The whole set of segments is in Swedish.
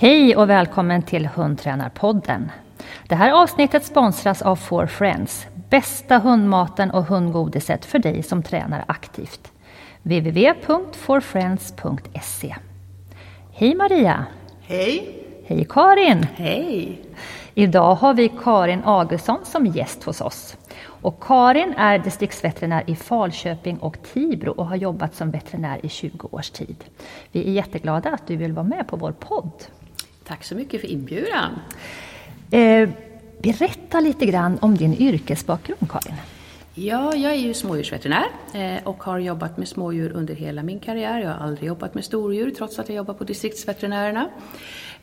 Hej och välkommen till Hundtränarpodden. Det här avsnittet sponsras av For Friends, bästa hundmaten och hundgodiset för dig som tränar aktivt. www.forfriends.se Hej Maria! Hej! Hej Karin! Hej! Idag har vi Karin Augustsson som gäst hos oss. Och Karin är distriktsveterinär i Falköping och Tibro och har jobbat som veterinär i 20 års tid. Vi är jätteglada att du vill vara med på vår podd. Tack så mycket för inbjudan. Eh, berätta lite grann om din yrkesbakgrund, Karin. Ja, jag är ju smådjursveterinär eh, och har jobbat med smådjur under hela min karriär. Jag har aldrig jobbat med stordjur trots att jag jobbar på distriktsveterinärerna.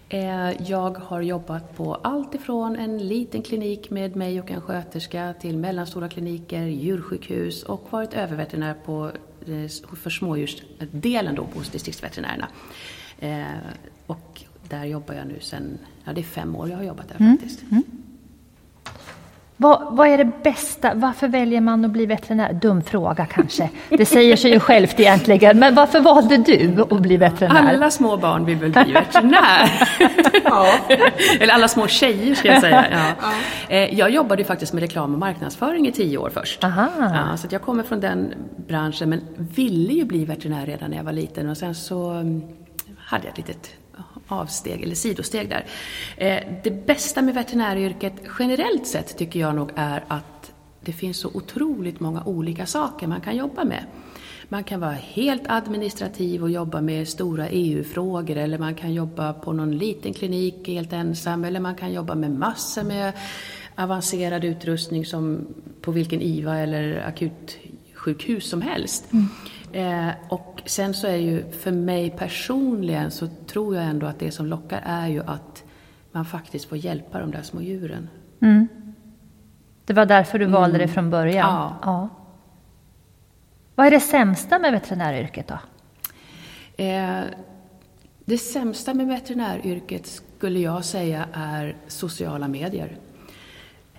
Eh, jag har jobbat på allt ifrån en liten klinik med mig och en sköterska till mellanstora kliniker, djursjukhus och varit överveterinär på, för smådjursdelen då hos distriktsveterinärerna. Och där jobbar jag nu sen, ja det är fem år jag har jobbat där mm. faktiskt. Mm. Vad, vad, är det bästa? Varför väljer man att bli veterinär? Dum fråga kanske. Det säger sig ju självt egentligen. Men varför valde du att bli veterinär? Alla små barn vill väl bli veterinär? ja. Eller alla små tjejer ska jag säga. Ja. Ja. Eh, jag jobbade faktiskt med reklam och marknadsföring i tio år först. Aha. Ja, så jag kommer från den branschen men ville ju bli veterinär redan när jag var liten och sen så mm, hade jag ett litet avsteg eller sidosteg där. Eh, det bästa med veterinäryrket generellt sett tycker jag nog är att det finns så otroligt många olika saker man kan jobba med. Man kan vara helt administrativ och jobba med stora EU-frågor eller man kan jobba på någon liten klinik helt ensam eller man kan jobba med massor med avancerad utrustning som på vilken IVA eller akutsjukhus som helst. Mm. Eh, och sen så är ju för mig personligen så tror jag ändå att det som lockar är ju att man faktiskt får hjälpa de där små djuren. Mm. Det var därför du valde mm. det från början? Ja. ja. Vad är det sämsta med veterinäryrket då? Eh, det sämsta med veterinäryrket skulle jag säga är sociala medier.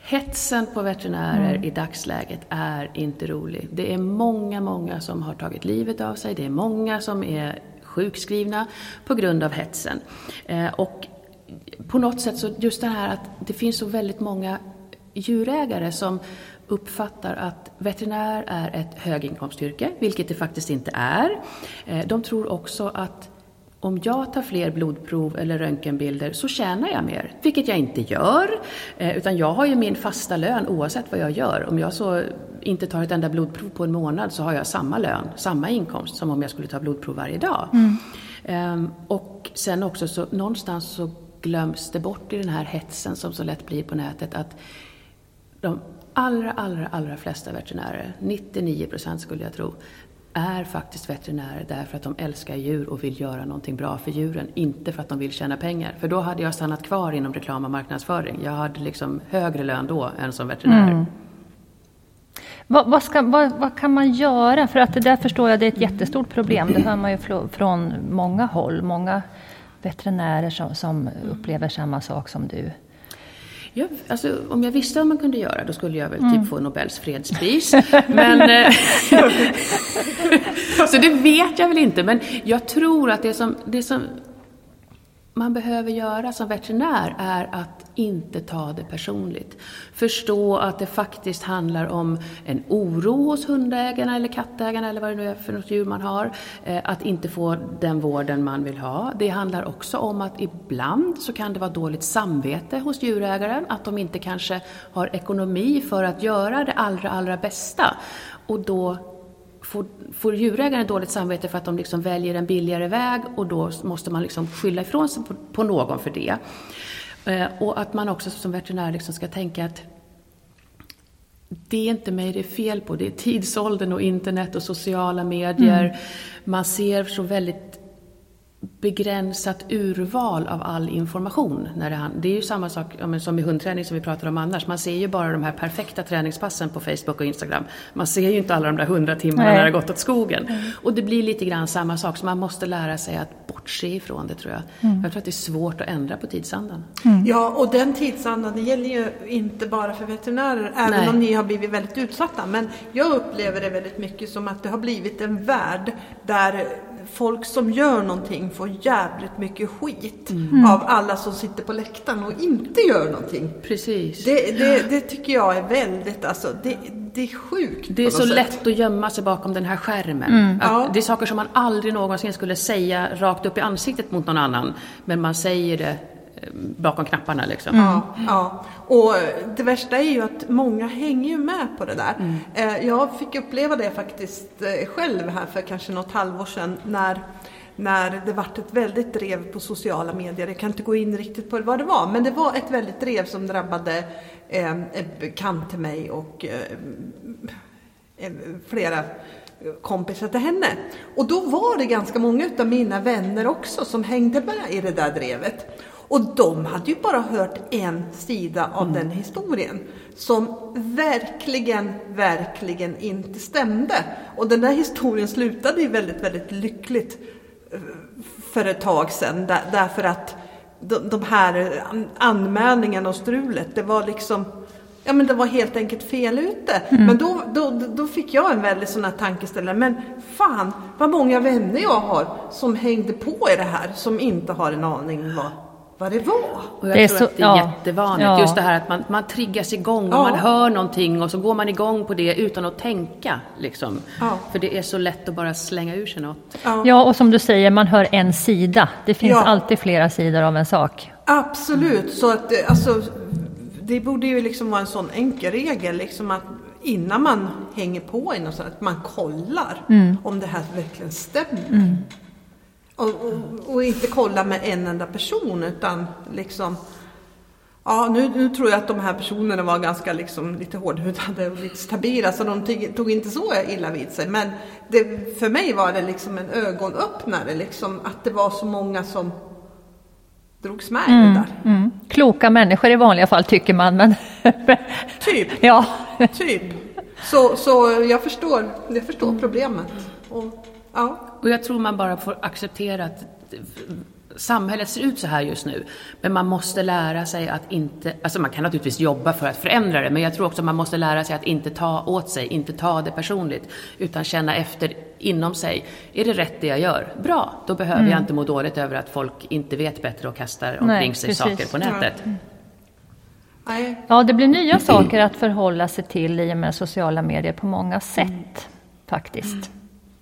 Hetsen på veterinärer mm. i dagsläget är inte rolig. Det är många, många som har tagit livet av sig. Det är många som är sjukskrivna på grund av hetsen. Eh, och på något sätt så just det här att det finns så väldigt många djurägare som uppfattar att veterinär är ett höginkomstyrke, vilket det faktiskt inte är. Eh, de tror också att om jag tar fler blodprov eller röntgenbilder så tjänar jag mer, vilket jag inte gör. Eh, utan jag har ju min fasta lön oavsett vad jag gör. Om jag så inte tar ett enda blodprov på en månad så har jag samma lön, samma inkomst som om jag skulle ta blodprov varje dag. Mm. Ehm, och sen också så någonstans så glöms det bort i den här hetsen som så lätt blir på nätet att de allra, allra, allra flesta veterinärer, 99 procent skulle jag tro, är faktiskt veterinärer därför att de älskar djur och vill göra någonting bra för djuren, inte för att de vill tjäna pengar. För då hade jag stannat kvar inom reklam och marknadsföring. Jag hade liksom högre lön då än som veterinär. Mm. Vad, vad, ska, vad, vad, kan man göra? För att det där förstår jag det är ett jättestort problem. Det hör man ju från många håll. Många veterinärer som, som upplever samma sak som du. Ja, alltså, om jag visste vad man kunde göra då skulle jag väl mm. typ få Nobels fredspris. men, eh, så det vet jag väl inte. Men jag tror att det som, det som man behöver göra som veterinär är att inte ta det personligt. Förstå att det faktiskt handlar om en oro hos hundägarna eller kattägarna eller vad det nu är för något djur man har. Eh, att inte få den vården man vill ha. Det handlar också om att ibland så kan det vara dåligt samvete hos djurägaren. Att de inte kanske har ekonomi för att göra det allra, allra bästa. Och då får, får djurägaren dåligt samvete för att de liksom väljer en billigare väg och då måste man liksom skylla ifrån sig på, på någon för det. Eh, och att man också som veterinär liksom ska tänka att det är inte mig det är fel på, det är tidsåldern och internet och sociala medier. Mm. Man ser så väldigt begränsat urval av all information. När det, det är ju samma sak som i hundträning som vi pratar om annars. Man ser ju bara de här perfekta träningspassen på Facebook och Instagram. Man ser ju inte alla de där hundra timmarna Nej. när det har gått åt skogen. Mm. Och det blir lite grann samma sak, så man måste lära sig att bortse ifrån det tror jag. Mm. Jag tror att det är svårt att ändra på tidsandan. Mm. Ja, och den tidsandan det gäller ju inte bara för veterinärer, även Nej. om ni har blivit väldigt utsatta. Men jag upplever det väldigt mycket som att det har blivit en värld där folk som gör någonting får jävligt mycket skit Mm. av alla som sitter på läktaren och inte gör någonting. Precis. Det, det, det tycker jag är väldigt, alltså det, det är sjukt Det är så sätt. lätt att gömma sig bakom den här skärmen. Att Ja. Det är saker som man aldrig någonsin skulle säga rakt upp i ansiktet mot någon annan. Men man säger det bakom knapparna liksom. Ja, ja. Och det värsta är ju att många hänger ju med på det där. Eh, Jag fick uppleva det faktiskt eh, själv här för kanske något halvår sedan när, när det vart ett väldigt drev på sociala medier. Jag kan inte gå in riktigt på vad det var, men det var ett väldigt drev som drabbade eh, en bekant till mig och eh, eh, flera kompisar till henne. Och då var det ganska många av mina vänner också som hängde med i det där drevet. Och de hade ju bara hört en sida av den historien som verkligen, verkligen inte stämde. Och den där historien slutade ju väldigt, väldigt lyckligt eh, för ett tag sedan där, därför att de, de här an- anmälningarna och strulet, det var liksom Ja men det var helt enkelt fel ute. Men då, då, då fick jag en väldigt sån här tankeställare. Men fan vad många vänner jag har som hängde på i det här som inte har en aning vad, vad det var. Och jag Det är tror så- att det är ja. jättevanligt. Ja. Just det här att man, man triggas igång och Ja. man hör någonting och så går man igång på det utan att tänka. Liksom. Ja. För det är så lätt att bara slänga ur sig något. Ja, och som du säger, man hör en sida. Det finns Ja. alltid flera sidor av en sak. Absolut, så att eh, alltså, det borde ju liksom vara en sån enkel regel liksom att innan man hänger på i något sånt, att man kollar om det här verkligen stämmer. Och, och, och inte kolla med en enda person utan liksom Ja, nu, nu tror jag att de här personerna var ganska liksom lite hårdhudade och lite stabila så de tog, tog inte så illa vid sig. Men det, för mig var det liksom en ögonöppnare liksom att det var så många som drogs med det där. Mm. Kloka människor i vanliga fall tycker man, men Typ, ja. typ. Så, så jag förstår, jag förstår problemet. Och, ja. Och jag tror man bara får acceptera att samhället ser ut så här just nu. Men man måste lära sig att inte, alltså man kan naturligtvis jobba för att förändra det, men jag tror också man måste lära sig att inte ta åt sig, inte ta det personligt, utan känna efter inom sig. Är det rätt det jag gör? Bra, då behöver jag inte må dåligt över att folk inte vet bättre och kastar omkring sig precis. saker på nätet. Nej, ja, det blir nya saker att förhålla sig till i och med sociala medier på många sätt, faktiskt.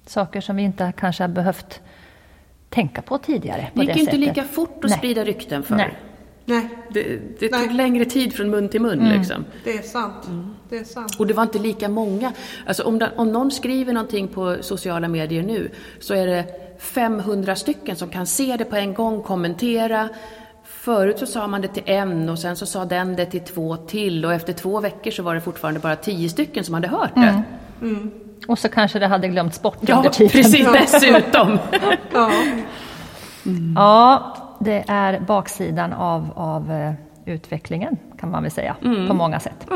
Saker som vi inte kanske har behövt tänka på tidigare. På Det gick det inte lika fort att Nej. sprida rykten för. Nej. nej, Det, det Nej. tog längre tid från mun till mun liksom. det är sant. Det är sant. Och det var inte lika många. Alltså om, den, om någon skriver någonting på sociala medier nu så är det 500 stycken som kan se det på en gång, kommentera. Förut så sa man det till en och sen så sa den det till två till och efter två veckor så var det fortfarande bara 10 stycken som hade hört det. Och så kanske det hade glömts bort Ja, under tiden. precis dessutom. Ja. Ja, det är baksidan av, av eh, utvecklingen kan man väl säga på många sätt.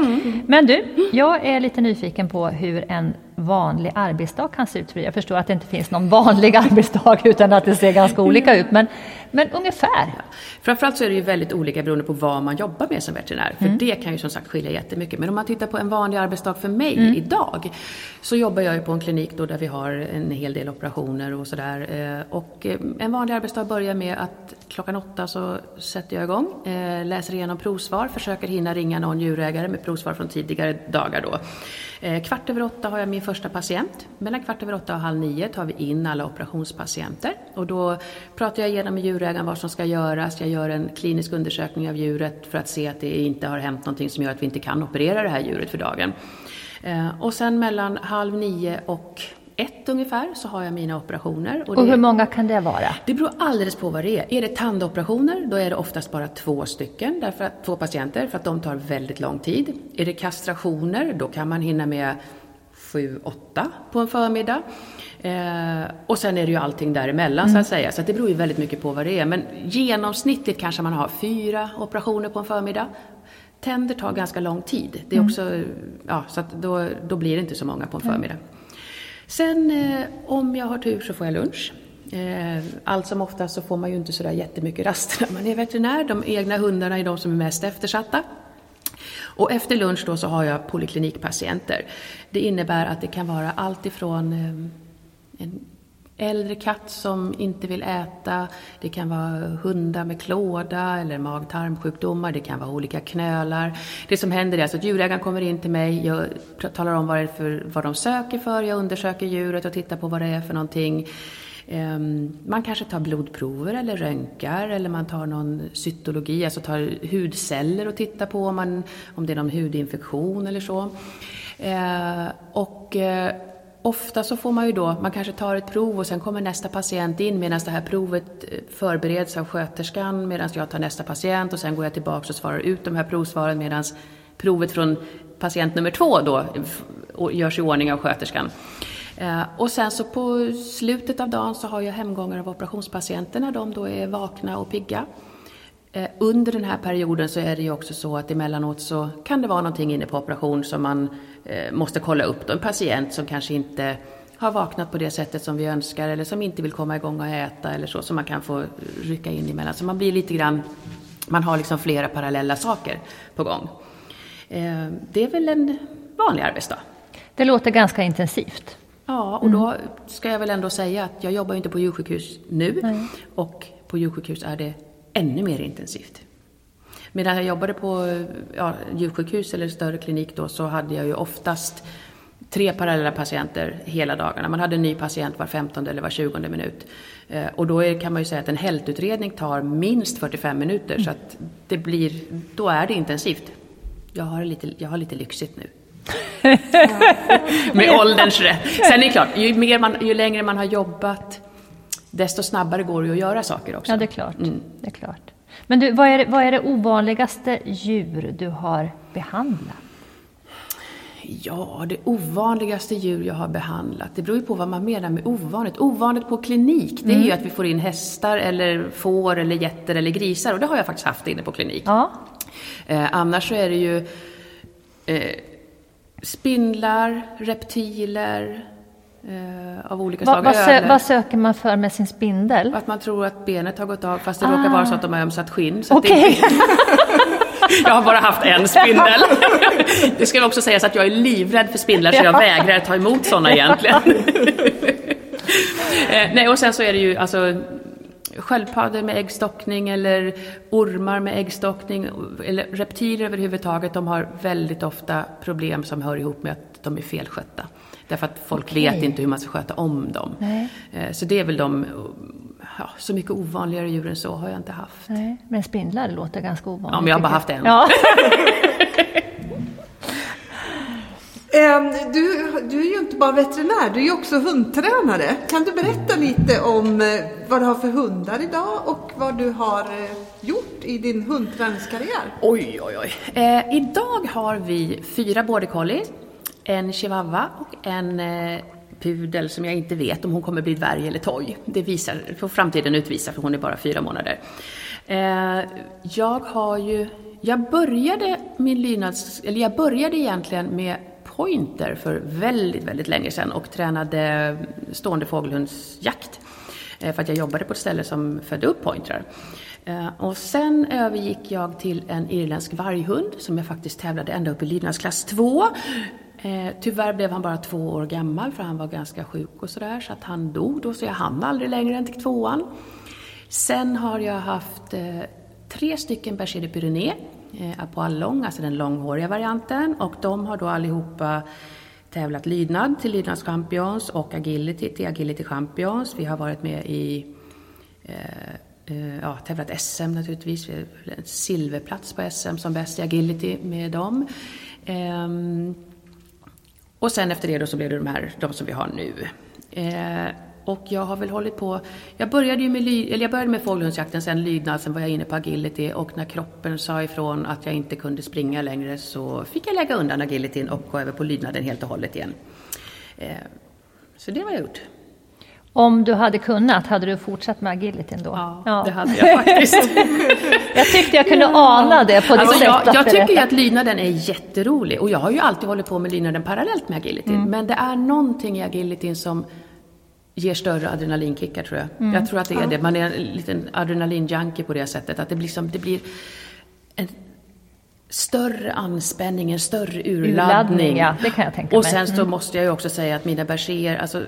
Men du, jag är lite nyfiken på hur en vanlig arbetsdag kan se ut för dig. Jag förstår att det inte finns någon vanlig arbetsdag utan att det ser ganska olika ut, men, men ungefär. Framförallt så är det ju väldigt olika beroende på vad man jobbar med som veterinär. För det kan ju som sagt skilja jättemycket. Men om man tittar på en vanlig arbetsdag för mig idag. Så jobbar jag ju på en klinik då där vi har en hel del operationer och sådär. Eh, Och eh, en vanlig arbetsdag börjar med att klockan åtta så sätter jag igång. eh, Läser igenom provsvar, försöker hinna ringa någon djurägare med provsvar från tidigare dagar då. Eh, kvart över åtta har jag min första patient. Mellan kvart över åtta och halv nio tar vi in alla operationspatienter. Och då pratar jag igenom med djurägaren vad som ska göras. Jag gör en klinisk undersökning av djuret för att se att det inte har hänt någonting som gör att vi inte kan operera det här djuret för dagen. Eh, och sen mellan halv nio och ett ungefär så har jag mina operationer. Och det- hur många kan det vara? det beror alldeles på vad det är. Är det tandoperationer, då är det oftast bara två stycken, därför att, två patienter, för att de tar väldigt lång tid. Är det kastrationer, då kan man hinna med sju, åtta på en förmiddag. Eh, och sen är det ju allting däremellan så att säga, så att det beror ju väldigt mycket på vad det är. Men genomsnittligt kanske man har fyra operationer på en förmiddag. Tänder tar ganska lång tid. Det är också, ja, så att då, då blir det inte så många på en förmiddag. Sen eh, om jag har tur så får jag lunch. Eh, allt som oftast så får man ju inte sådär jättemycket rast när man är veterinär. De egna hundarna är de som är mest eftersatta. Och efter lunch då så har jag poliklinikpatienter. Det innebär att det kan vara allt ifrån eh, en äldre katt som inte vill äta. Det kan vara hundar med klåda eller mag-tarmsjukdomar. Det kan vara olika knölar. Det som händer är alltså att djurägaren kommer in till mig, jag talar om vad, det är för, vad de söker för, jag undersöker djuret och tittar på vad det är för någonting. Ehm, man kanske tar blodprover eller röntgar eller man tar någon cytologi, alltså tar hudceller och tittar på om, man, om det är någon hudinfektion eller så. Ehm, och eh, ofta så får man ju då, man kanske tar ett prov och sen kommer nästa patient in medan det här provet eh, förbereds av sköterskan medan jag tar nästa patient och sen går jag tillbaka och svarar ut de här provsvaren medan provet från patient nummer två då görs i ordning av sköterskan. Eh, och sen så på slutet av dagen så har jag hemgångar av operationspatienter när de då är vakna och pigga. Eh, under den här perioden så är det ju också så att emellanåt så kan det vara någonting inne på operation som man eh, måste kolla upp. Då. En patient som kanske inte har vaknat på det sättet som vi önskar eller som inte vill komma igång och äta eller så, som man kan få rycka in emellan. Så man blir lite grann, man har liksom flera parallella saker på gång. Det är väl en vanlig arbetsdag. Det låter ganska intensivt. Ja, och mm. då ska jag väl ändå säga att jag jobbar inte på djursjukhus nu Nej. och på djursjukhus är det ännu mer intensivt. Medan jag jobbade på ja, djursjukhus eller större klinik då så hade jag ju oftast tre parallella patienter hela dagarna. Man hade en ny patient var 15 eller var 20 minut. Eh, och då är, kan man ju säga att en hältutredning tar minst 45 minuter mm. så att det blir, då är det intensivt. Jag har lite, jag har lite lyxigt nu. Med ålderns rätt. Sen är det klart, ju, mer man, ju längre man har jobbat, desto snabbare går det att göra saker också. Ja, det är klart. Mm. Det är klart. Men du, vad, är det, vad är det ovanligaste djur du har behandlat? Ja, det ovanligaste djur jag har behandlat, det beror ju på vad man menar med ovanligt. Ovanligt på klinik, det är mm. ju att vi får in hästar eller får eller getter eller grisar och det har jag faktiskt haft inne på klinik. Ja. Eh, annars så är det ju eh, spindlar, reptiler eh, av olika slag. Vad, sö vad, söker man för med sin spindel? Att man tror att benet har gått av fast det ah. råkar vara så att de har ömsat skinn. Så okay. jag har bara haft en spindel. det ska också sägas att jag är livrädd för spindlar så jag vägrar ta emot sådana egentligen. eh, nej, och sen så är det ju alltså sköldpaddor med äggstockning eller ormar med äggstockning eller reptiler överhuvudtaget, de har väldigt ofta problem som hör ihop med att de är felskötta. Därför att folk okay. vet inte hur man ska sköta om dem. Nej. Eh, så det är väl de, ja, så mycket ovanligare djur än så har jag inte haft. Nej. Men spindlar låter ganska ovanligt. Ja, men jag har bara haft en. Ja. Ehm, du, du är ju inte bara veterinär, du är ju också hundtränare. Kan du berätta lite om eh, vad du har för hundar idag och vad du har eh, gjort i din hundträningskarriär? Oj, oj, oj. Eh, idag har vi fyra border collie, en chihuahua och en eh, pudel som jag inte vet om hon kommer bli dvärg eller toj. Det visar, får framtiden utvisa för hon är bara fyra månader. Eh, jag har ju jag började min lydnads, eller jag började egentligen med pointer för väldigt, väldigt länge sedan och tränade stående fågelhundsjakt. Eh, för att jag jobbade på ett ställe som födde upp pointrar. Eh, och sen övergick jag till en irländsk varghund som jag faktiskt tävlade ända upp i lydnadsklass 2. Eh, tyvärr blev han bara två år gammal för han var ganska sjuk och sådär så att han dog då så jag hann aldrig längre än till tvåan. Sen har jag haft eh, tre stycken Berger de Pyrénées eh, Apoallong, alltså den långhåriga varianten. Och de har då allihopa tävlat lydnad till lydnadschampions och agility till agility champions. Vi har varit med i eh, eh ja, tävlat SM naturligtvis. Silverplats på SM som bäst i agility med dem. Ehm, och sen efter det då så blev det de här, de som vi har nu. Eh, och jag har väl hållit på, jag började ju med, eller jag började med fågelhundsjakten, sen lydnad, sen var jag inne på agility och när kroppen sa ifrån att jag inte kunde springa längre så fick jag lägga undan agilityn och gå över på lydnaden helt och hållet igen. Eh, så det har jag gjort. Om du hade kunnat, hade du fortsatt med agilityn då? Ja, ja. det hade jag faktiskt. jag tyckte jag kunde ana det på ditt alltså, sätt jag, jag tycker ju att lydnaden är jätterolig och jag har ju alltid hållit på med lydnaden parallellt med agilityn. Mm. Men det är någonting i agilityn som ger större adrenalinkickar tror jag. Mm. Jag tror att det är det. Man är en liten adrenalinjunkie på det sättet. Att det, liksom, det blir en större anspänning, en större urladdning. urladdning ja, det kan jag tänka Och sen så mm. måste jag ju också säga att mina berger, alltså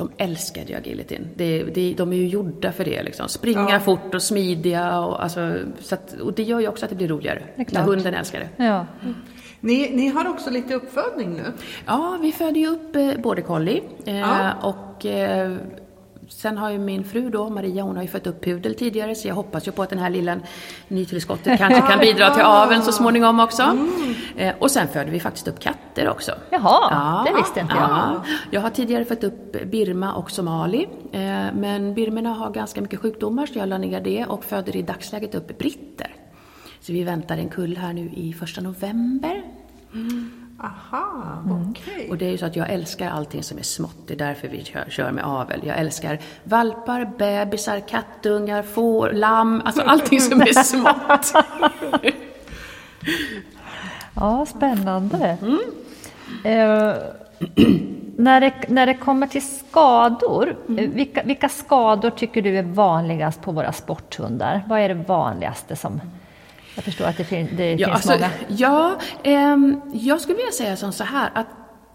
de älskade ju agilityn. Det, det, de är ju gjorda för det. Liksom. Springa ja. fort och smidiga. Och, alltså, så att, och det gör ju också att det blir roligare. Det när hunden älskar det. Ja. Mm. Ni, ni har också lite uppfödning nu? Ja, vi föder ju upp eh, border collie. Eh, ja. Och eh, Sen har ju min fru då, Maria, hon har ju fött upp pudel tidigare så jag hoppas ju på att den här lilla nytillskottet kanske kan bidra till aveln så småningom också. Mm. Eh, och sen föder vi faktiskt upp katter också. Jaha, ja, det visste inte jag. Ja. Jag har tidigare fött upp Birma och Somali, eh, men birmerna har ganska mycket sjukdomar så jag la ner det och föder i dagsläget upp britter. Så vi väntar en kull här nu i första november. Mm. Aha, mm. okej. Okay. Och det är ju så att jag älskar allting som är smått. Det är därför vi kör, kör med avel. Jag älskar valpar, bebisar, kattungar, får, lamm. Alltså allting som är smått. ja, spännande. Mm. Uh, när, det, när det kommer till skador, mm. vilka, vilka skador tycker du är vanligast på våra sporthundar? Vad är det vanligaste som jag förstår att det, fin det ja, finns alltså, många. Ja, um, jag skulle vilja säga som så här att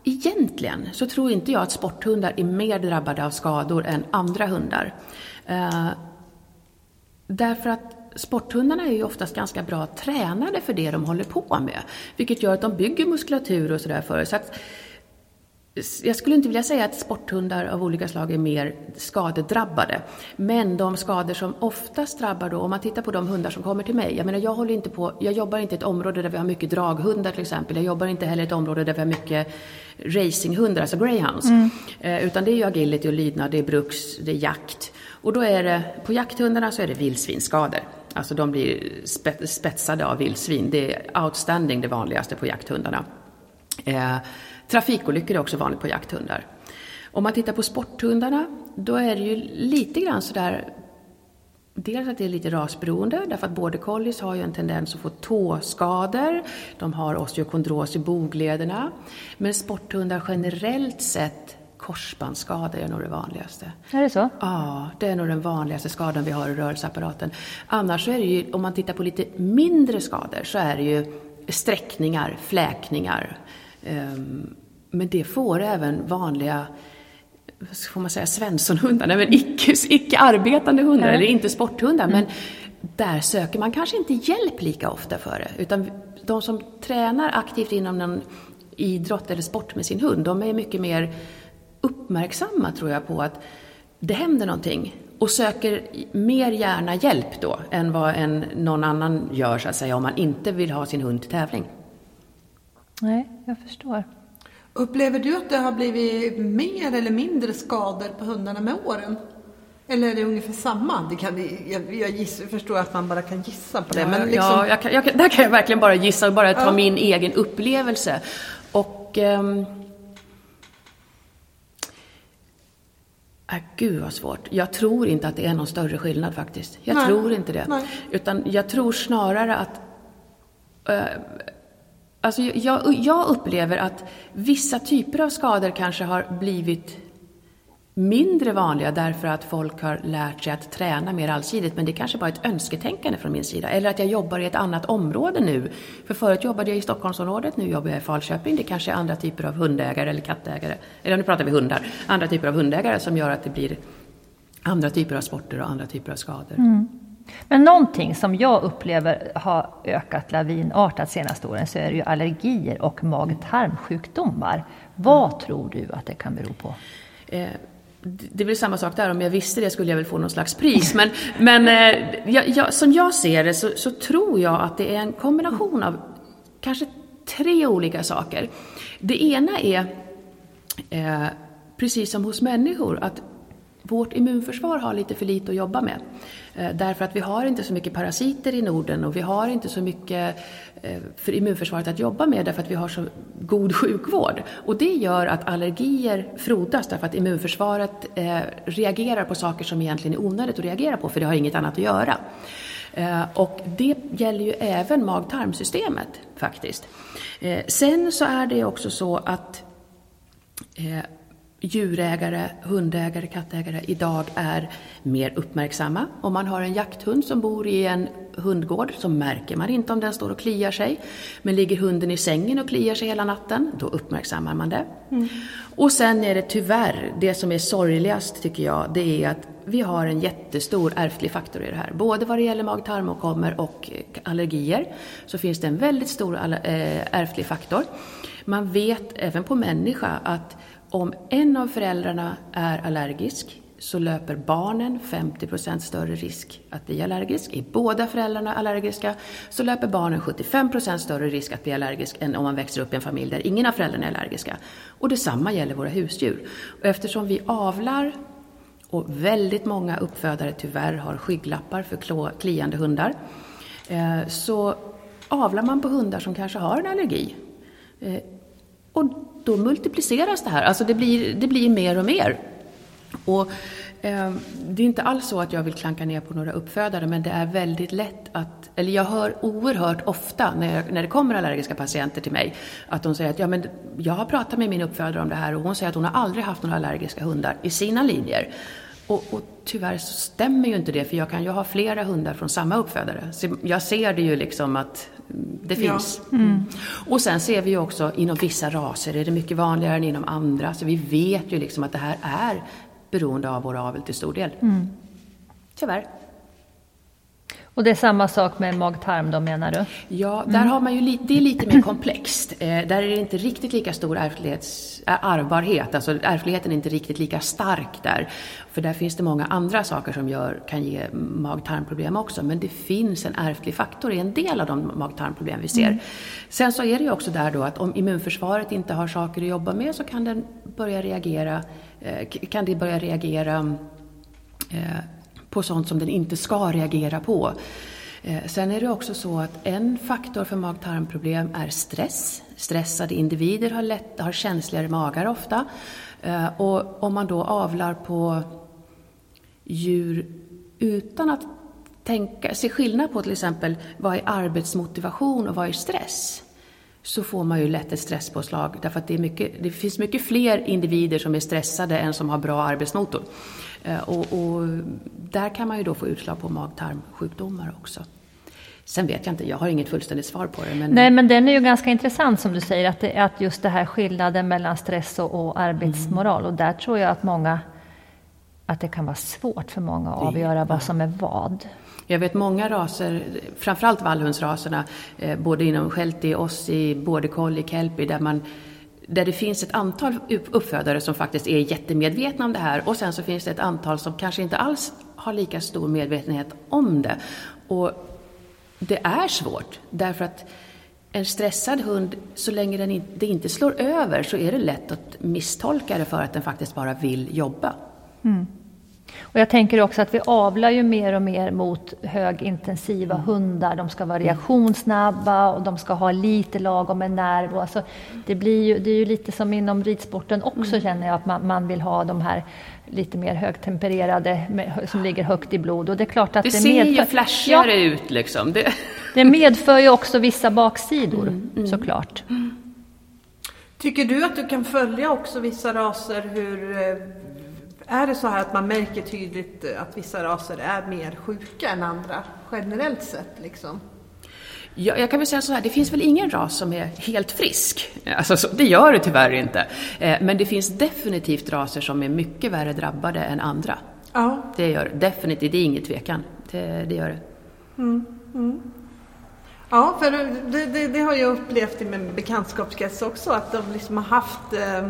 egentligen så tror inte jag att sporthundar är mer drabbade av skador än andra hundar. Uh, därför att sporthundarna är ju oftast ganska bra tränade för det de håller på med. Vilket gör att de bygger muskulatur och sådär för så att jag skulle inte vilja säga att sporthundar av olika slag är mer skadedrabbade. Men de skador som oftast drabbar då, om man tittar på de hundar som kommer till mig. Jag menar, jag håller inte på, jag jobbar inte i ett område där vi har mycket draghundar till exempel. Jag jobbar inte heller i ett område där vi har mycket racinghundar, alltså greyhounds. Mm. Eh, utan det är ju agility och lydnad, det är bruks, det är jakt. Och då är det, på jakthundarna så är det vildsvinsskador. Alltså de blir spetsade av vildsvin. Det är outstanding det vanligaste på jakthundarna. Eh, Trafikolyckor är också vanligt på jakthundar. Om man tittar på sporthundarna, då är det ju lite grann sådär Dels att det är lite rasberoende, därför att border collies har ju en tendens att få tåskador, de har osteokondros i boglederna. Men sporthundar generellt sett, korsbandsskador är nog det vanligaste. Är det så? Ja, det är nog den vanligaste skadan vi har i rörelseapparaten. Annars så är det ju, om man tittar på lite mindre skador, så är det ju sträckningar, fläkningar, men det får även vanliga får man säga, svenssonhundar, men icke, icke arbetande hundar, eller inte sporthundar. Mm. Men där söker man kanske inte hjälp lika ofta för det. Utan de som tränar aktivt inom någon idrott eller sport med sin hund, de är mycket mer uppmärksamma tror jag på att det händer någonting och söker mer gärna hjälp då än vad en, någon annan gör så att säga om man inte vill ha sin hund till tävling. Nej, jag förstår. Upplever du att det har blivit mer eller mindre skador på hundarna med åren? Eller är det ungefär samma? Det kan, jag, jag gissar, förstår att man bara kan gissa på det. Ja, men liksom... ja jag kan, jag, där kan jag verkligen bara gissa och bara ta ja. min egen upplevelse. Och... Ähm... Äh, gud vad svårt. Jag tror inte att det är någon större skillnad faktiskt. Jag Nej. tror inte det. Nej. Utan jag tror snarare att äh, Alltså jag, jag upplever att vissa typer av skador kanske har blivit mindre vanliga därför att folk har lärt sig att träna mer allsidigt. Men det kanske bara är ett önsketänkande från min sida. Eller att jag jobbar i ett annat område nu. För förut jobbade jag i Stockholmsområdet, nu jobbar jag i Falköping. Det kanske är andra typer av hundägare eller kattägare. Eller nu pratar vi hundar. Andra typer av hundägare som gör att det blir andra typer av sporter och andra typer av skador. Mm. Men någonting som jag upplever har ökat lavinartat senaste åren så är det ju allergier och mag-tarmsjukdomar. Vad tror du att det kan bero på? Eh, det blir samma sak där, om jag visste det skulle jag väl få någon slags pris. Men, men eh, jag, jag, som jag ser det så, så, tror jag att det är en kombination av kanske tre olika saker. Det ena är, eh, precis som hos människor, att vårt immunförsvar har lite för lite att jobba med. Eh, därför att vi har inte så mycket parasiter i Norden och vi har inte så mycket eh, för immunförsvaret att jobba med därför att vi har så god sjukvård. Och det gör att allergier frodas därför att immunförsvaret eh, reagerar på saker som egentligen är onödigt att reagera på för det har inget annat att göra. Och det gäller ju även mag-tarmsystemet faktiskt. Sen så är det också så att djurägare, hundägare, kattägare idag är mer uppmärksamma. Om man har en jakthund som bor i en hundgård så märker man inte om den står och kliar sig. Men ligger hunden i sängen och kliar sig hela natten, då uppmärksammar man det. Mm. Och sen är det tyvärr, det som är sorgligast tycker jag, det är att vi har en jättestor ärftlig faktor i det här. Både vad det gäller mag-tarmåkommor och allergier så finns det en väldigt stor eh, ärftlig faktor. Man vet även på människa att om en av föräldrarna är allergisk så löper barnen 50 procent större risk att bli allergisk. Är båda föräldrarna allergiska så löper barnen 75 procent större risk att bli allergisk än om man växer upp i en familj där ingen av föräldrarna är allergiska. Och detsamma gäller våra husdjur. Och eftersom vi avlar och väldigt många uppfödare tyvärr har skygglappar för kliande hundar eh, så avlar man på hundar som kanske har en allergi. Eh, och då multipliceras det här, alltså det blir, det blir mer och mer. Och, eh, det är inte alls så att jag vill klanka ner på några uppfödare, men det är väldigt lätt att, eller jag hör oerhört ofta när, jag, när det kommer allergiska patienter till mig, att de säger att ja, men jag har pratat med min uppfödare om det här och hon säger att hon har aldrig haft några allergiska hundar i sina linjer. Och, och, tyvärr så stämmer ju inte det, för jag kan ju ha flera hundar från samma uppfödare. Så jag ser det ju liksom att det finns. Ja. Mm. Och sen ser vi ju också inom vissa raser är det mycket vanligare än inom andra. Så vi vet ju liksom att det här är beroende av vår avel till stor del. Mm. Tyvärr. Och det är samma sak med mag-tarm då menar du? Ja, där mm. har man ju lite, det är lite mer komplext. Eh, där är det inte riktigt lika stor ärftlighets, arvbarhet, alltså ärftligheten är inte riktigt lika stark där. För där finns det många andra saker som gör, kan ge mag-tarmproblem också. Men det finns en ärftlig faktor i en del av de mag-tarmproblem vi ser. Mm. Sen så är det ju också där då att om immunförsvaret inte har saker att jobba med så kan den börja reagera, eh, kan det börja reagera eh, på sånt som den inte ska reagera på. Eh, sen är det också så att en faktor för mag-tarmproblem är stress. Stressade individer har, lätt, har känsligare magar ofta. Eh, och om man då avlar på djur utan att tänka, se skillnad på till exempel vad är arbetsmotivation och vad är stress så får man ju lätt ett stresspåslag därför att det, är mycket, det finns mycket fler individer som är stressade än som har bra arbetsmotor. Eh, och, och där kan man ju då få utslag på mag-tarmsjukdomar också. Sen vet jag inte, jag har inget fullständigt svar på det. Men... Nej, men den är ju ganska intressant som du säger, att, det, att just det här skillnaden mellan stress och, och arbetsmoral. Mm. Och där tror jag att många, att det kan vara svårt för många att avgöra vad som är vad. Jag vet många raser, framförallt vallhundsraserna, eh, både inom sheltie, ossi, border collie, kelpie, där man där det finns ett antal uppfödare som faktiskt är jättemedvetna om det här och sen så finns det ett antal som kanske inte alls har lika stor medvetenhet om det. Och det är svårt därför att en stressad hund, så länge den inte, det inte slår över så är det lätt att misstolka det för att den faktiskt bara vill jobba. Mm. Och jag tänker också att vi avlar ju mer och mer mot högintensiva mm. hundar. De ska vara reaktionssnabba och de ska ha lite lagom med nerv. Alltså, det, blir ju, det är ju lite som inom ridsporten också mm. känner jag att man, man vill ha de här lite mer högtempererade med, som ligger högt i blod. Och det är klart att det, det ser medför, ju flashigare ja, ut liksom. Det... det medför ju också vissa baksidor mm, mm. såklart. Mm. Tycker du att du kan följa också vissa raser hur eh, är det så här att man märker tydligt att vissa raser är mer sjuka än andra generellt sett? Liksom? Ja, jag kan väl säga så här, det finns väl ingen ras som är helt frisk. Alltså, så, det gör det tyvärr inte. Eh, men det finns definitivt raser som är mycket värre drabbade än andra. Ja. Det gör definitivt, det är inget tvekan. Det, det gör det. Mm, mm. Ja, för det, det, det, har jag upplevt i min bekantskapskrets också, att de liksom har haft eh,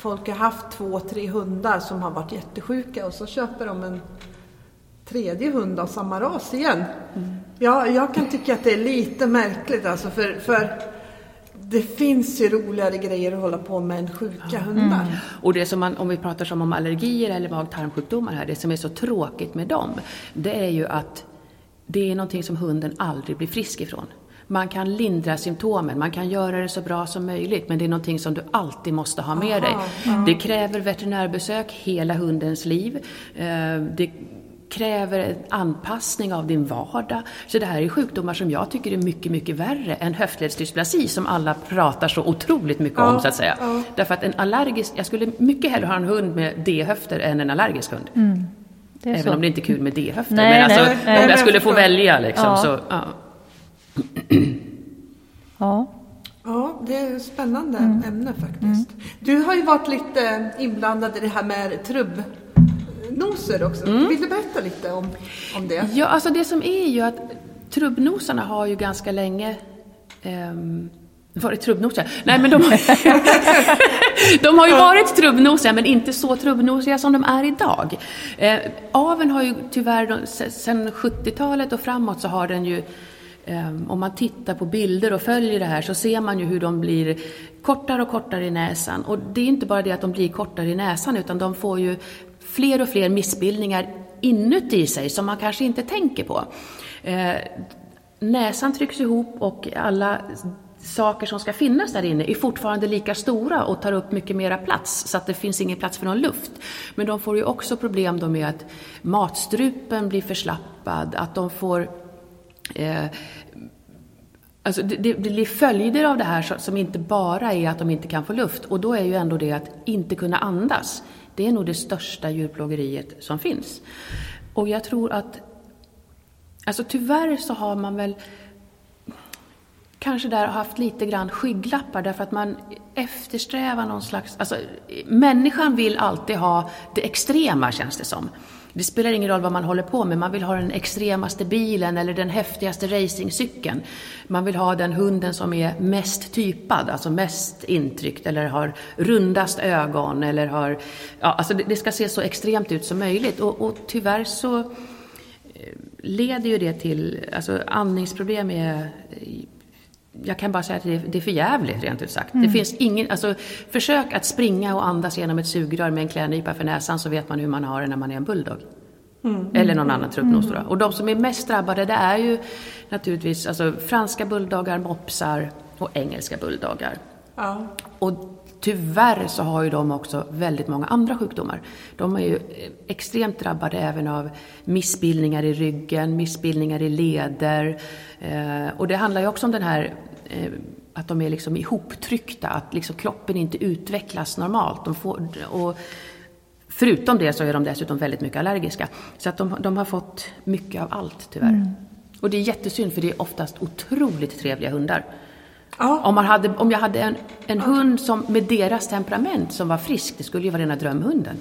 folk har haft två, tre hundar som har varit jättesjuka och så köper de en tredje hund av samma ras igen. Mm. Ja, jag kan tycka att det är lite märkligt alltså för, för det finns ju roligare grejer att hålla på med än sjuka ja. hundar. Mm. Och det som man, om vi pratar som om allergier eller mag-tarmsjukdomar här, det som är så tråkigt med dem, det är ju att det är någonting som hunden aldrig blir frisk ifrån. Man kan lindra symptomen, man kan göra det så bra som möjligt, men det är någonting som du alltid måste ha med Aha, dig. Ja. Det kräver veterinärbesök hela hundens liv. Eh, det, kräver en anpassning av din vardag. Så det här är sjukdomar som jag tycker är mycket, mycket värre än höftledsdysplasi som alla pratar så otroligt mycket ja, om så att säga. Ja. Därför att en allergisk, jag skulle mycket hellre ha en hund med D-höfter än en allergisk hund. Mm. Även så. om det inte är kul med D-höfter. Men alltså, nej, nej, om jag skulle få välja liksom ja. så, ja. Ja. Ja, det är ett spännande mm. ämne faktiskt. Mm. Du har ju varit lite inblandad i det här med trubbnoser också. Mm. Vill du berätta lite om, om det? Ja, alltså det som är ju att trubbnosarna har ju ganska länge um, varit trubbnosiga? Nej, men de, de har ju varit trubbnosiga, men inte så trubbnosiga som de är idag. Eh, aven har ju tyvärr, sedan 70-talet och framåt så har den ju Ehm, om man tittar på bilder och följer det här så ser man ju hur de blir kortare och kortare i näsan. Och det är inte bara det att de blir kortare i näsan utan de får ju fler och fler missbildningar inuti sig som man kanske inte tänker på. Ehm, näsan trycks ihop och alla saker som ska finnas där inne är fortfarande lika stora och tar upp mycket mera plats så att det finns ingen plats för någon luft. Men de får ju också problem då med att matstrupen blir förslappad, att de får eh, Alltså det, det, blir följder av det här som inte bara är att de inte kan få luft. Och då är ju ändå det att inte kunna andas, det är nog det största djurplågeriet som finns. Och jag tror att, alltså tyvärr så har man väl kanske där haft lite grann skygglappar därför att man eftersträvar någon slags, alltså människan vill alltid ha det extrema känns det som. Det spelar ingen roll vad man håller på med, man vill ha den extremaste bilen eller den häftigaste racingcykeln. Man vill ha den hunden som är mest typad, alltså mest intryckt eller har rundast ögon eller har... Ja, alltså det, ska se så extremt ut som möjligt och, och tyvärr så eh, leder ju det till, alltså andningsproblem är jag kan bara säga att det är, för jävligt rent ut sagt. Mm. Det finns ingen, alltså, försök att springa och andas genom ett sugrör med en klädnypa för näsan så vet man hur man har det när man är en bulldog. Mm. Eller någon annan truppnos. Mm. Och de som är mest drabbade det är ju naturligtvis alltså, franska bulldoggar, mopsar och engelska bulldoggar. Ja. Och tyvärr så har ju de också väldigt många andra sjukdomar. De är ju extremt drabbade även av missbildningar i ryggen, missbildningar i leder. Eh, och det handlar ju också om den här eh, att de är liksom ihoptryckta, att liksom kroppen inte utvecklas normalt. De får, och förutom det så är de dessutom väldigt mycket allergiska. Så att de, de har fått mycket av allt tyvärr. Mm. Och det är jättesynd för det är oftast otroligt trevliga hundar. Ja. Om, man hade, om jag hade en, en hund som, med deras temperament som var frisk, det skulle ju vara rena drömhunden.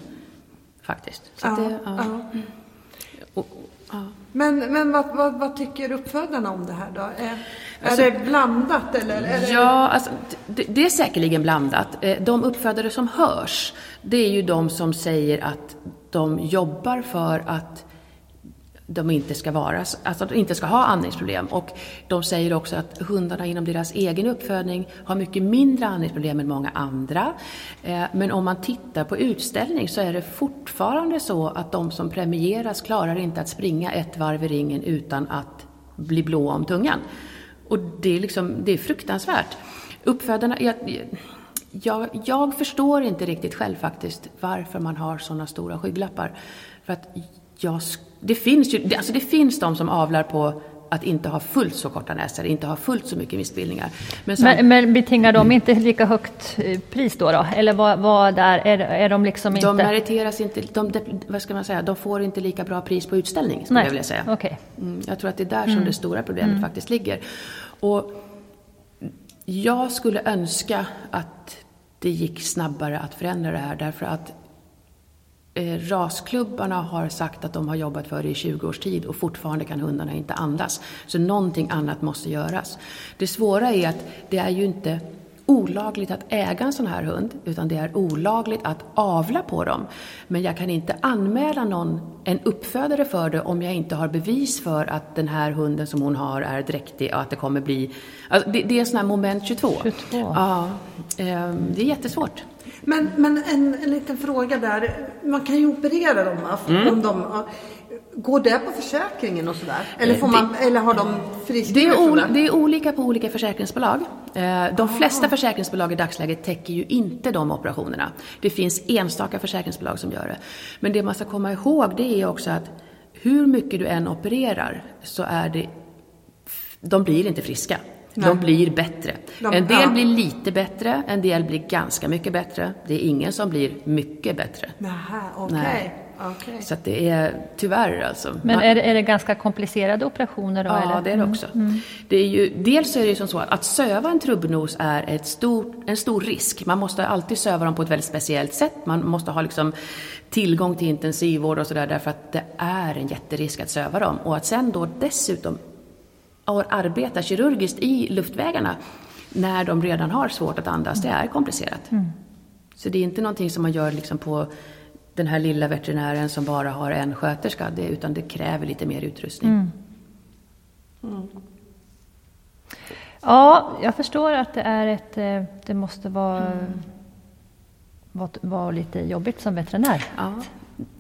Faktiskt. Så ja, det, ja. Och, men, men vad, vad, vad, tycker uppfödarna om det här då? Är, alltså, är det blandat eller? Är det... Ja, alltså, det, det, är säkerligen blandat. Eh, de uppfödare som hörs, det är ju de som säger att de jobbar för att de inte ska vara, alltså de inte ska ha andningsproblem. Och de säger också att hundarna inom deras egen uppfödning har mycket mindre andningsproblem än många andra. Eh, men om man tittar på utställning så är det fortfarande så att de som premieras klarar inte att springa ett varv i ringen utan att bli blå om tungan. Och det är, liksom, det är fruktansvärt. Uppfödarna, jag, jag, jag förstår inte riktigt själv faktiskt varför man har sådana stora skygglappar. För att jag det finns ju, alltså det finns de som avlar på att inte ha fullt så korta näsor, inte ha fullt så mycket missbildningar. Men, som, men, men betingar de inte lika högt eh, pris då? då? Eller vad, vad där, är, är de liksom inte... De meriteras inte, de, vad ska man säga, de får inte lika bra pris på utställning, skulle Nej. jag vilja säga. Okay. Mm, jag tror att det är där som mm. det stora problemet mm. faktiskt ligger. Och jag skulle önska att det gick snabbare att förändra det här, därför att Eh, rasklubbarna har sagt att de har jobbat för det i 20 års tid och fortfarande kan hundarna inte andas. Så någonting annat måste göras. Det svåra är att det är ju inte olagligt att äga en sån här hund, utan det är olagligt att avla på dem. Men jag kan inte anmäla någon, en uppfödare för det om jag inte har bevis för att den här hunden som hon har är dräktig och att det kommer bli... Alltså det, det är sån här moment 22. 22. Ja, eh, det är jättesvårt. Men, men en, en liten fråga där. Man kan ju operera dem va? Mm. Om de, Går det på försäkringen och sådär? Eller, får man, det, eller har de friskrivit det, är det är olika på olika försäkringsbolag. Eh, de flesta försäkringsbolag i dagsläget täcker ju inte de operationerna. Det finns enstaka försäkringsbolag som gör det. Men det man ska komma ihåg det är också att hur mycket du än opererar så är det, de blir inte friska. Nej. De blir bättre. De- en del ja. blir lite bättre, en del blir ganska mycket bättre. Det är ingen som blir mycket bättre. Nähä, okej. Nej. okej. Så att det är tyvärr alltså. Men är det, är det ganska komplicerade operationer då? Ja, eller? det är det också. Det är ju, dels är det ju som så att, att söva en trubbnos är ett stor, en stor risk. Man måste alltid söva dem på ett väldigt speciellt sätt. Man måste ha liksom tillgång till intensivvård och sådär därför att det är en jätterisk att söva dem. Och att sen då dessutom ar- arbeta kirurgiskt i luftvägarna när de redan har svårt att andas, det är komplicerat. Så det är inte någonting som man gör liksom på den här lilla veterinären som bara har en sköterska, det, utan det kräver lite mer utrustning. Ja, jag förstår att det är ett... eh, Det måste vara, vara, vara lite jobbigt som veterinär. Ja.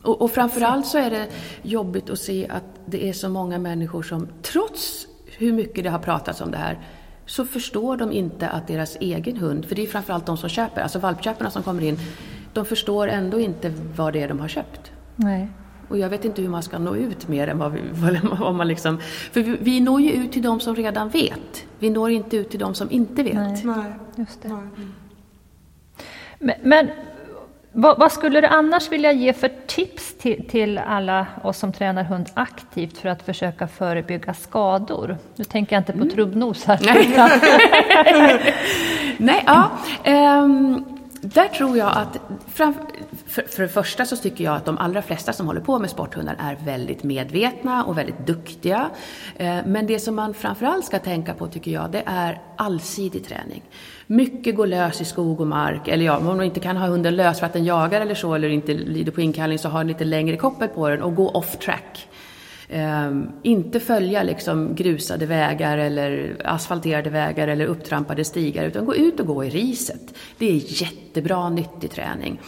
Och, och framförallt så är det jobbigt att se att det är så många människor som, trots hur mycket det har pratats om det här, så förstår de inte att deras egen hund, för det är framförallt de som köper, alltså valpköparna som kommer in, de förstår ändå inte vad det är de har köpt. Nej. Och jag vet inte hur man ska nå ut mer än vad, vi, vad man liksom... För vi, vi når ju ut till de som redan vet. Vi når inte ut till de som inte vet. Nej. Nej. Just det. Nej. Men, men vad, vad skulle du annars vilja ge för tips till, till alla oss som tränar hund aktivt för att försöka förebygga skador? Nu tänker jag inte på trubbnos här. Nej. ja. ehm, där tror jag att, fram, för, för det första så tycker jag att de allra flesta som håller på med sporthundar är väldigt medvetna och väldigt duktiga. Eh, men det som man framförallt ska tänka på tycker jag, det är allsidig träning. Mycket går lös i skog och mark, eller ja, om man inte kan ha hunden lös för att den jagar eller så, eller inte lyder på inkallning, så ha en lite längre koppel på den och gå off track. Um, inte följa liksom grusade vägar eller asfalterade vägar eller upptrampade stigar utan gå ut och gå i riset. Det är jättebra nyttig träning.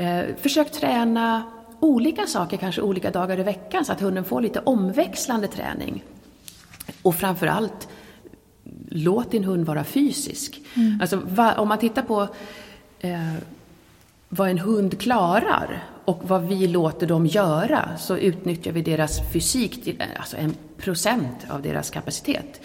Ehm, försök träna olika saker, kanske olika dagar i veckan så att hunden får lite omväxlande träning. Och framförallt, låt din hund vara fysisk. Alltså, va, om man tittar på eh, vad en hund klarar och vad vi låter dem göra så utnyttjar vi deras fysik till alltså en procent av deras kapacitet.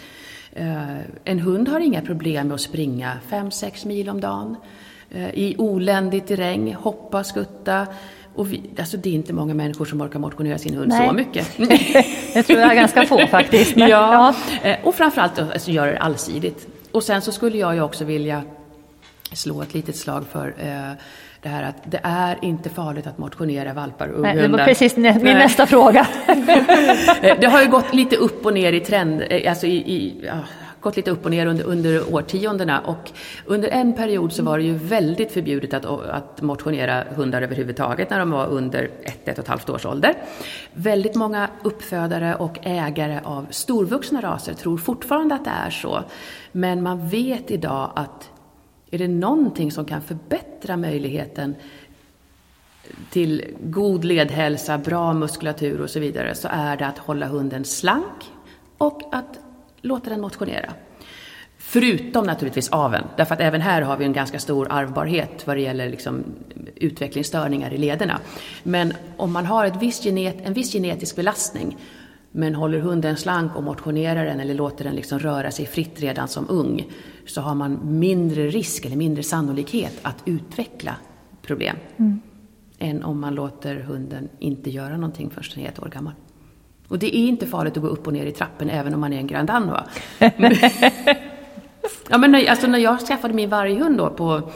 Eh, En hund har inga problem med att springa 5-6 mil om dagen eh, i oländig terräng, hoppa, skutta. Och vi, alltså det är inte många människor som orkar motionera sin hund Nej. så mycket. Det tror jag är ganska få faktiskt. Men, ja, eh, och framförallt alltså, göra det allsidigt. Och sen så skulle jag ju också vilja slå ett litet slag för eh, det här att det är inte farligt att motionera valpar och Nej, det var unghundar. precis min Nej. nästa fråga. Eh, Det har ju gått lite upp och ner i trend, eh, alltså i, i, ja, gått lite upp och ner under, under årtiondena och under en period så var det ju väldigt förbjudet att, att motionera hundar överhuvudtaget när de var under ett, ett och ett halvt års ålder. Väldigt många uppfödare och ägare av storvuxna raser tror fortfarande att det är så. Men man vet idag att är det någonting som kan förbättra möjligheten till god ledhälsa, bra muskulatur och så vidare så är det att hålla hunden slank och att låta den motionera. Förutom naturligtvis aveln, därför att även här har vi en ganska stor arvbarhet vad det gäller liksom utvecklingsstörningar i lederna. Men om man har ett viss genet, en viss genetisk belastning men håller hunden slank och motionerar den eller låter den liksom röra sig fritt redan som ung så har man mindre risk eller mindre sannolikhet att utveckla problem än om man låter hunden inte göra någonting förrän den är ett år gammal. Och det är inte farligt att gå upp och ner i trappen även om man är en Grand Danois. ja, men när, alltså när jag skaffade min varghund då på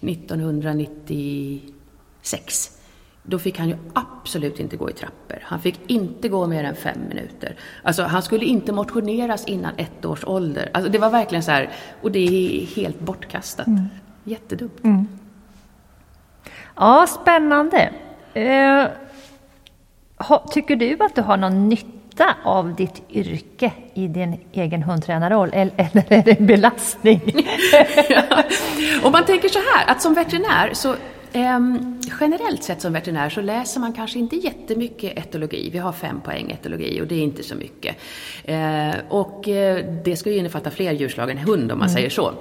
1996 då fick han ju absolut inte gå i trappor. Han fick inte gå mer än fem minuter. Alltså han skulle inte motioneras innan ett års ålder. Alltså det var verkligen så här, och det är helt bortkastat. Jättedumt. Ja, spännande. Eh, tycker du att du har någon nytta av ditt yrke i din egen hundtränarroll eller, är det en belastning? Om man tänker så här, att som veterinär så ehm, generellt sett som veterinär så läser man kanske inte jättemycket etologi. Vi har fem poäng etologi och det är inte så mycket. Eh, och eh, det ska ju innefatta fler djurslag än hund om man säger så.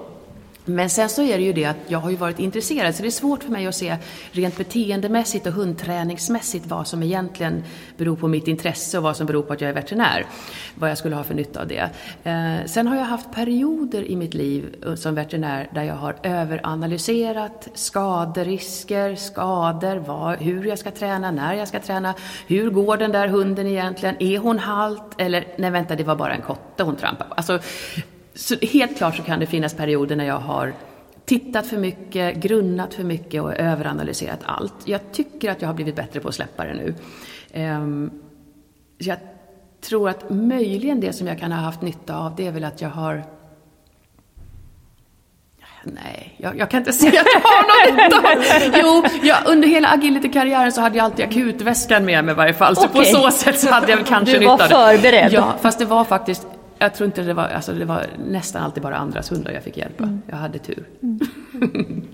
Men sen så är det ju det att jag har ju varit intresserad så det är svårt för mig att se rent beteendemässigt och hundträningsmässigt vad som egentligen beror på mitt intresse och vad som beror på att jag är veterinär. Vad jag skulle ha för nytta av det. Eh, sen har jag haft perioder i mitt liv eh, som veterinär där jag har överanalyserat skaderisker, skador, vad, hur jag ska träna, när jag ska träna, hur går den där hunden egentligen, är hon halt eller nej vänta det var bara en kotte hon trampade på. Alltså, så helt klart så kan det finnas perioder när jag har tittat för mycket, grunnat för mycket och överanalyserat allt. Jag tycker att jag har blivit bättre på att släppa det nu. Um, jag tror att möjligen det som jag kan ha haft nytta av det är väl att jag har Nej, jag, jag, kan inte säga att jag har något nytta Jo, jag, under hela agility-karriären så hade jag alltid akutväskan med mig i varje fall. Så okay. på så sätt så hade jag kanske nytta av det. Du var förberedd. Ja, fast det var faktiskt jag tror inte det var, alltså det var nästan alltid bara andras hundar jag fick hjälpa. Mm. Jag hade tur. Mm.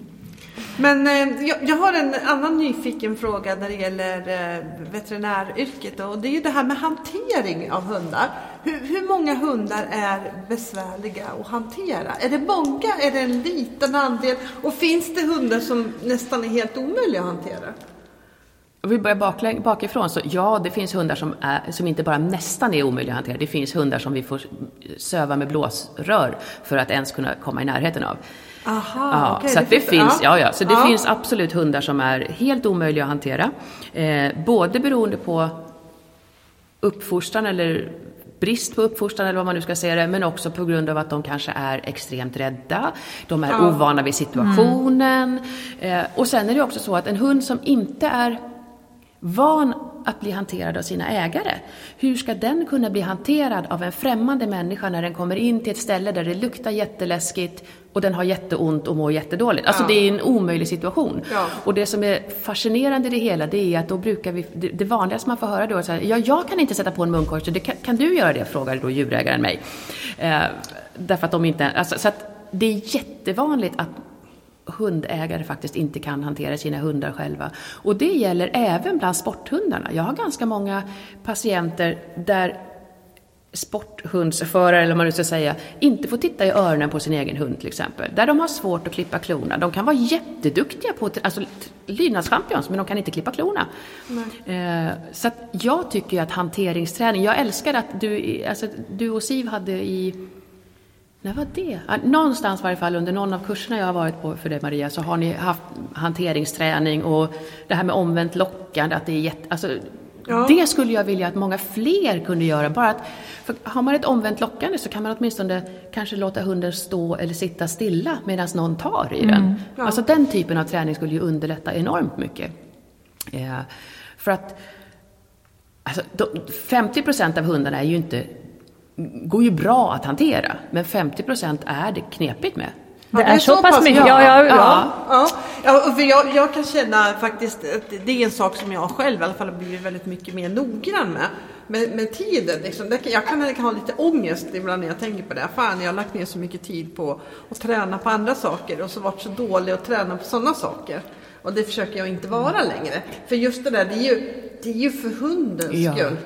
Men eh, jag, jag, har en annan nyfiken fråga när det gäller eh, veterinäryrket och det är ju det här med hantering av hundar. Hur, hur, många hundar är besvärliga att hantera? Är det många? Är det en liten andel? Och finns det hundar som nästan är helt omöjliga att hantera? Om vi börjar bakifrån, så ja, det finns hundar som, är, som inte bara nästan är omöjliga att hantera. Det finns hundar som vi får söva med blåsrör för att ens kunna komma i närheten av. Aha, ja, okay, så det, det finns, finns, ja. ja, så det ja. finns absolut hundar som är helt omöjliga att hantera. Eh, både beroende på uppfostran eller brist på uppfostran eller vad man nu ska säga det, men också på grund av att de kanske är extremt rädda, de är ja. ovana vid situationen. Mm. Eh, och sen är det också så att en hund som inte är van att bli hanterad av sina ägare. Hur ska den kunna bli hanterad av en främmande människa när den kommer in till ett ställe där det luktar jätteläskigt och den har jätteont och mår jättedåligt. Alltså ja. det är en omöjlig situation. Ja. Och det som är fascinerande i det hela det är att då brukar vi, det, det vanligaste man får höra då är så här, ja jag kan inte sätta på en munkorg, så det, kan, kan, du göra det? frågade då djurägaren mig. Eh, därför att de inte, alltså, så att det är jättevanligt att hundägare faktiskt inte kan hantera sina hundar själva. Och det gäller även bland sporthundarna. Jag har ganska många patienter där sporthundsförare, eller vad man nu ska säga, inte får titta i öronen på sin egen hund till exempel. Där de har svårt att klippa klorna. De kan vara jätteduktiga på alltså, lydnadschampions, men de kan inte klippa klorna. Eh, så jag tycker att hanteringsträning, jag älskar att du, alltså, du och Siv hade i när var det? Någonstans i varje fall under någon av kurserna jag har varit på för dig Maria så har ni haft hanteringsträning och det här med omvänt lockande, att det är jätte, alltså, ja. Det skulle jag vilja att många fler kunde göra. Bara att, har man ett omvänt lockande så kan man åtminstone kanske låta hunden stå eller sitta stilla medan någon tar i den. Mm. Ja. Alltså den typen av träning skulle ju underlätta enormt mycket. Eh, för att alltså, 50 procent av hundarna är ju inte går ju bra att hantera, men 50 procent är det knepigt med. Det, ja, det är, så, så pass mycket? Ja, ja, ja. ja. ja för jag, jag, kan känna faktiskt att det är en sak som jag själv i alla fall har blivit väldigt mycket mer noggrann med. Med, med tiden, liksom. det, jag kan, jag kan ha lite ångest ibland när jag tänker på det. Fan, jag har lagt ner så mycket tid på att träna på andra saker och så varit så dålig att träna på sådana saker. Och det försöker jag inte vara längre. För just det där, det är ju, det är ju för hundens skull.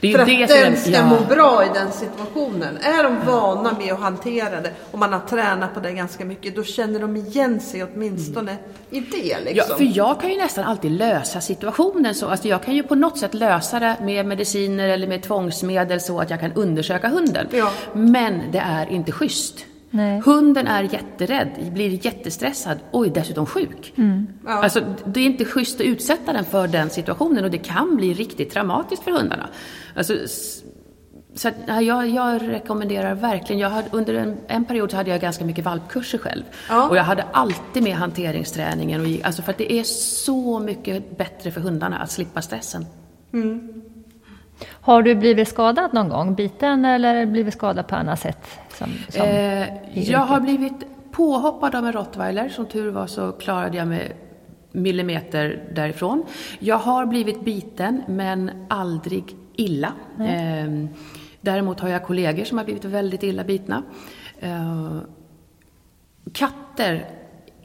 Det är för att den ska ja. må bra i den situationen. Är de vana med att hantera det och man har tränat på det ganska mycket, då känner de igen sig åtminstone mm. i det. Liksom. Ja, för jag kan ju nästan alltid lösa situationen så. Alltså jag kan ju på något sätt lösa det med mediciner eller med tvångsmedel så att jag kan undersöka hunden. Ja. Men det är inte schysst. Nej. Hunden är jätterädd, blir jättestressad och är dessutom sjuk. Mm. Ja. Alltså, det är inte schysst att utsätta den för den situationen och det kan bli riktigt traumatiskt för hundarna. Alltså, så att, jag, jag, rekommenderar verkligen, jag hade, under en, en, period så hade jag ganska mycket valpkurser själv. Ja. Och jag hade alltid med hanteringsträningen, och, alltså för att det är så mycket bättre för hundarna att slippa stressen. Mm. Har du blivit skadad någon gång? Biten eller blivit skadad på annat sätt? Som, som eh, jag har blivit påhoppad av en rottweiler. Som tur var så klarade jag mig millimeter därifrån. Jag har blivit biten, men aldrig illa. Eh, däremot har jag kollegor som har blivit väldigt illa bitna. Eh, katter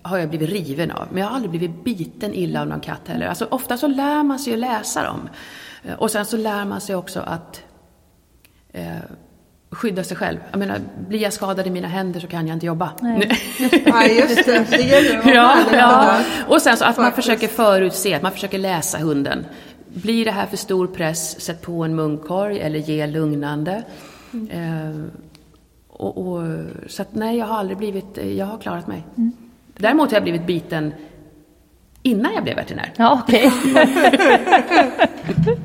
har jag blivit riven av, men jag har aldrig blivit biten illa av någon katt heller. Alltså, ofta så lär man sig att läsa dem. Eh, och sen så lär man sig också att eh, skydda sig själv. Jag menar, blir jag skadad i mina händer så kan jag inte jobba. Nej, just det. Det gäller att ja, ja. Och sen så att man försöker förutse, att man försöker läsa hunden. Blir det här för stor press, sätt på en munkorg eller ge lugnande. Eh, och, och, så att nej, jag har aldrig blivit, jag har klarat mig. Däremot har jag blivit biten innan jag blev veterinär. Ja, okej.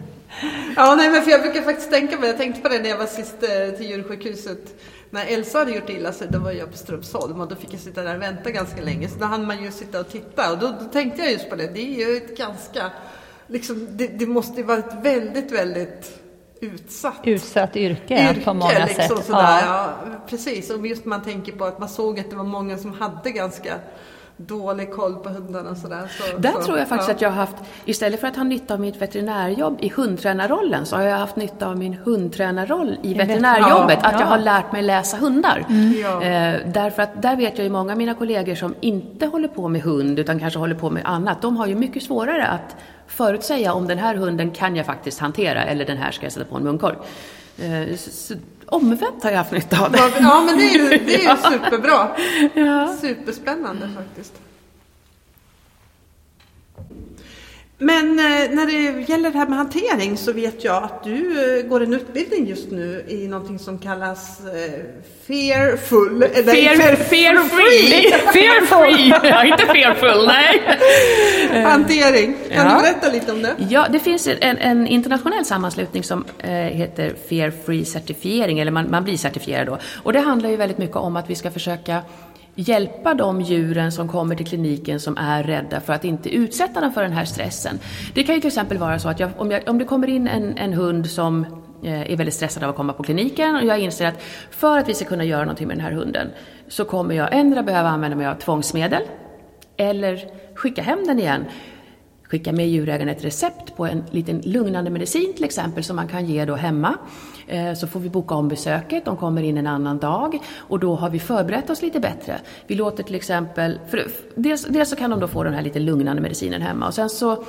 Ja, nej, men för jag brukar faktiskt tänka på det. Jag tänkte på det när jag var sist eh, till djursjukhuset. När Elsa hade gjort illa sig, då var jag på Strömsholm och då fick jag sitta där och vänta ganska länge. Så då hann man ju sitta och titta och då, då tänkte jag just på det. Det är ju ett ganska, liksom, det, det måste ju vara ett väldigt, väldigt utsatt Utsatt yrke, på många liksom, sätt. Sådär, Ja. ja. precis. Och just man tänker på att man såg att det var många som hade ganska dålig koll på hundarna och sådär. Så, Där så, tror jag faktiskt ja. att jag har haft, istället för att ha nytta av mitt veterinärjobb i hundtränarrollen, så har jag haft nytta av min hundtränarroll i veterinärjobbet. Ja, att jag ja. har lärt mig läsa hundar. Ja. Eh, därför att där vet jag ju många av mina kollegor som inte håller på med hund, utan kanske håller på med annat, de har ju mycket svårare att förutsäga om den här hunden kan jag faktiskt hantera, eller den här ska jag sätta på en munkorg. Eh, så, omvänt har jag haft nytta av det. Ja, men det är ju, det är ju superbra. Ja. Superspännande faktiskt. Men eh, när det gäller det här med hantering så vet jag att du eh, går en utbildning just nu i någonting som kallas eh, Fearful. Nej, Fear, fear free! Fear free! Ja, inte fearful, nej. Hantering. Kan Ja. du berätta lite om det? Ja, det finns en, en internationell sammanslutning som heter Fear Free certifiering, eller man, man blir certifierad då. Och det handlar ju väldigt mycket om att vi ska försöka hjälpa de djuren som kommer till kliniken som är rädda för att inte utsätta dem för den här stressen. Det kan ju till exempel vara så att jag, om, jag, om det kommer in en, en hund som eh, är väldigt stressad av att komma på kliniken och jag inser att för att vi ska kunna göra någonting med den här hunden så kommer jag ändra behöva använda mig av tvångsmedel eller skicka hem den igen. Skicka med djurägaren ett recept på en liten lugnande medicin till exempel som man kan ge då hemma. Eh, så får vi boka om besöket, de kommer in en annan dag och då har vi förberett oss lite bättre. Vi låter till exempel, för dels, dels så kan de då få den här lite lugnande medicinen hemma och sen så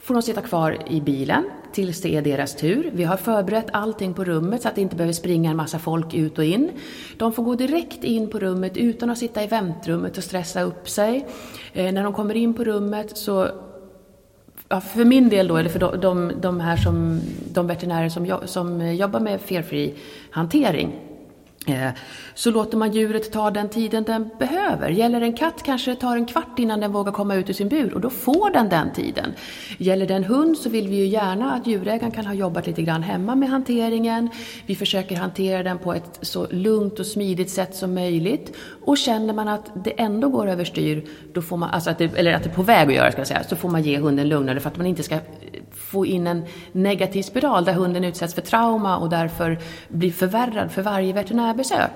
får de sitta kvar i bilen tills det är deras tur. Vi har förberett allting på rummet så att det inte behöver springa en massa folk ut och in. De får gå direkt in på rummet utan att sitta i väntrummet och stressa upp sig. Eh, när de kommer in på rummet så Ja, för min del då, eller för de, de, de här som, de veterinärer som, jag, som jobbar med felfri hantering, Eh, så låter man djuret ta den tiden den behöver. Gäller det en katt kanske det tar en kvart innan den vågar komma ut ur sin bur och då får den den tiden. Gäller det en hund så vill vi ju gärna att djurägaren kan ha jobbat lite grann hemma med hanteringen. Vi försöker hantera den på ett så lugnt och smidigt sätt som möjligt. Och känner man att det ändå går överstyr, då får man, alltså att det, eller att det är på väg att göra ska jag säga, så får man ge hunden lugnare för att man inte ska få in en negativ spiral där hunden utsätts för trauma och därför blir förvärrad för varje veterinärbesök.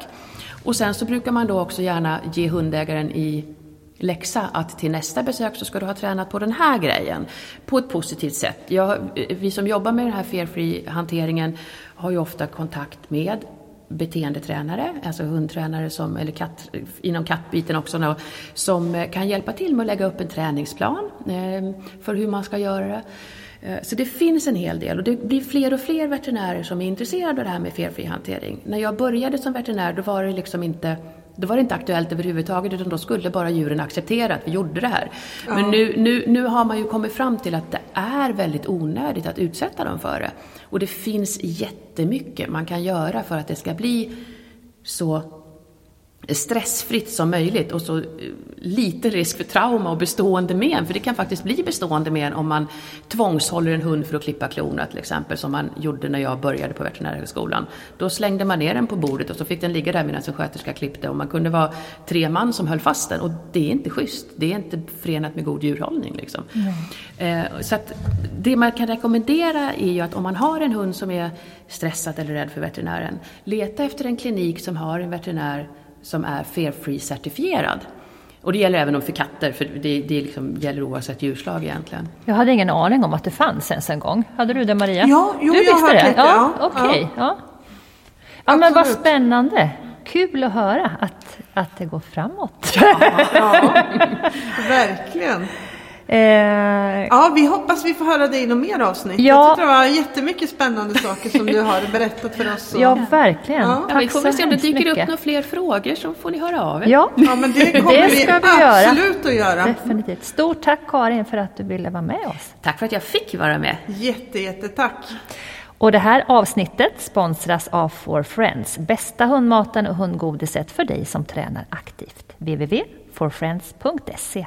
Och sen så brukar man då också gärna ge hundägaren i läxa att till nästa besök så ska du ha tränat på den här grejen på ett positivt sätt. Jag, vi som jobbar med den här fear-free hanteringen har ju ofta kontakt med beteendetränare, alltså hundtränare som, eller katt, inom kattbiten också, då, som kan hjälpa till med att lägga upp en träningsplan eh, för hur man ska göra det. Eh, Så det finns en hel del och det blir fler och fler veterinärer som är intresserade av det här med felfri hantering. När jag började som veterinär då var det liksom inte då var det inte aktuellt överhuvudtaget utan då skulle bara djuren acceptera att vi gjorde det här. Men nu, nu, nu har man ju kommit fram till att det är väldigt onödigt att utsätta dem för det. Och det finns jättemycket man kan göra för att det ska bli så stressfritt som möjligt och så eh, liten risk för trauma och bestående men. För det kan faktiskt bli bestående men om man tvångshåller en hund för att klippa klorna till exempel, som man gjorde när jag började på veterinärhögskolan. Då slängde man ner den på bordet och så fick den ligga där medan en sköterska klippte och man kunde vara tre man som höll fast den och det är inte schysst. Det är inte förenat med god djurhållning. Liksom. Eh, så att det man kan rekommendera är ju att om man har en hund som är stressad eller rädd för veterinären, leta efter en klinik som har en veterinär som är Fair-Free certifierad. Och det gäller även för katter, för det, det liksom gäller oavsett djurslag egentligen. Jag hade ingen aning om att det fanns ens en gång. Hade du det Maria? Ja, jo, du jag har det? hört lite, Ja, ja. okej. Ja. Ja, men vad spännande. Kul att höra att, att det går framåt. Ja, verkligen. Eh, Ja, vi hoppas vi får höra dig i något mer avsnitt. Ja. Jag tyckte det var jättemycket spännande saker som du har berättat för oss. ja, verkligen. Ja. Ja, vi får väl se om det dyker upp några fler frågor så får ni höra av er. Ja, Ja, men det kommer Det vi, ska vi göra. absolut att göra. definitivt. Stort tack Karin för att du ville vara med oss. Tack för att jag fick vara med. Jätte, jättetack. Och det här avsnittet sponsras av For Friends, bästa hundmaten och hundgodiset för dig som tränar aktivt. www.forfriends.se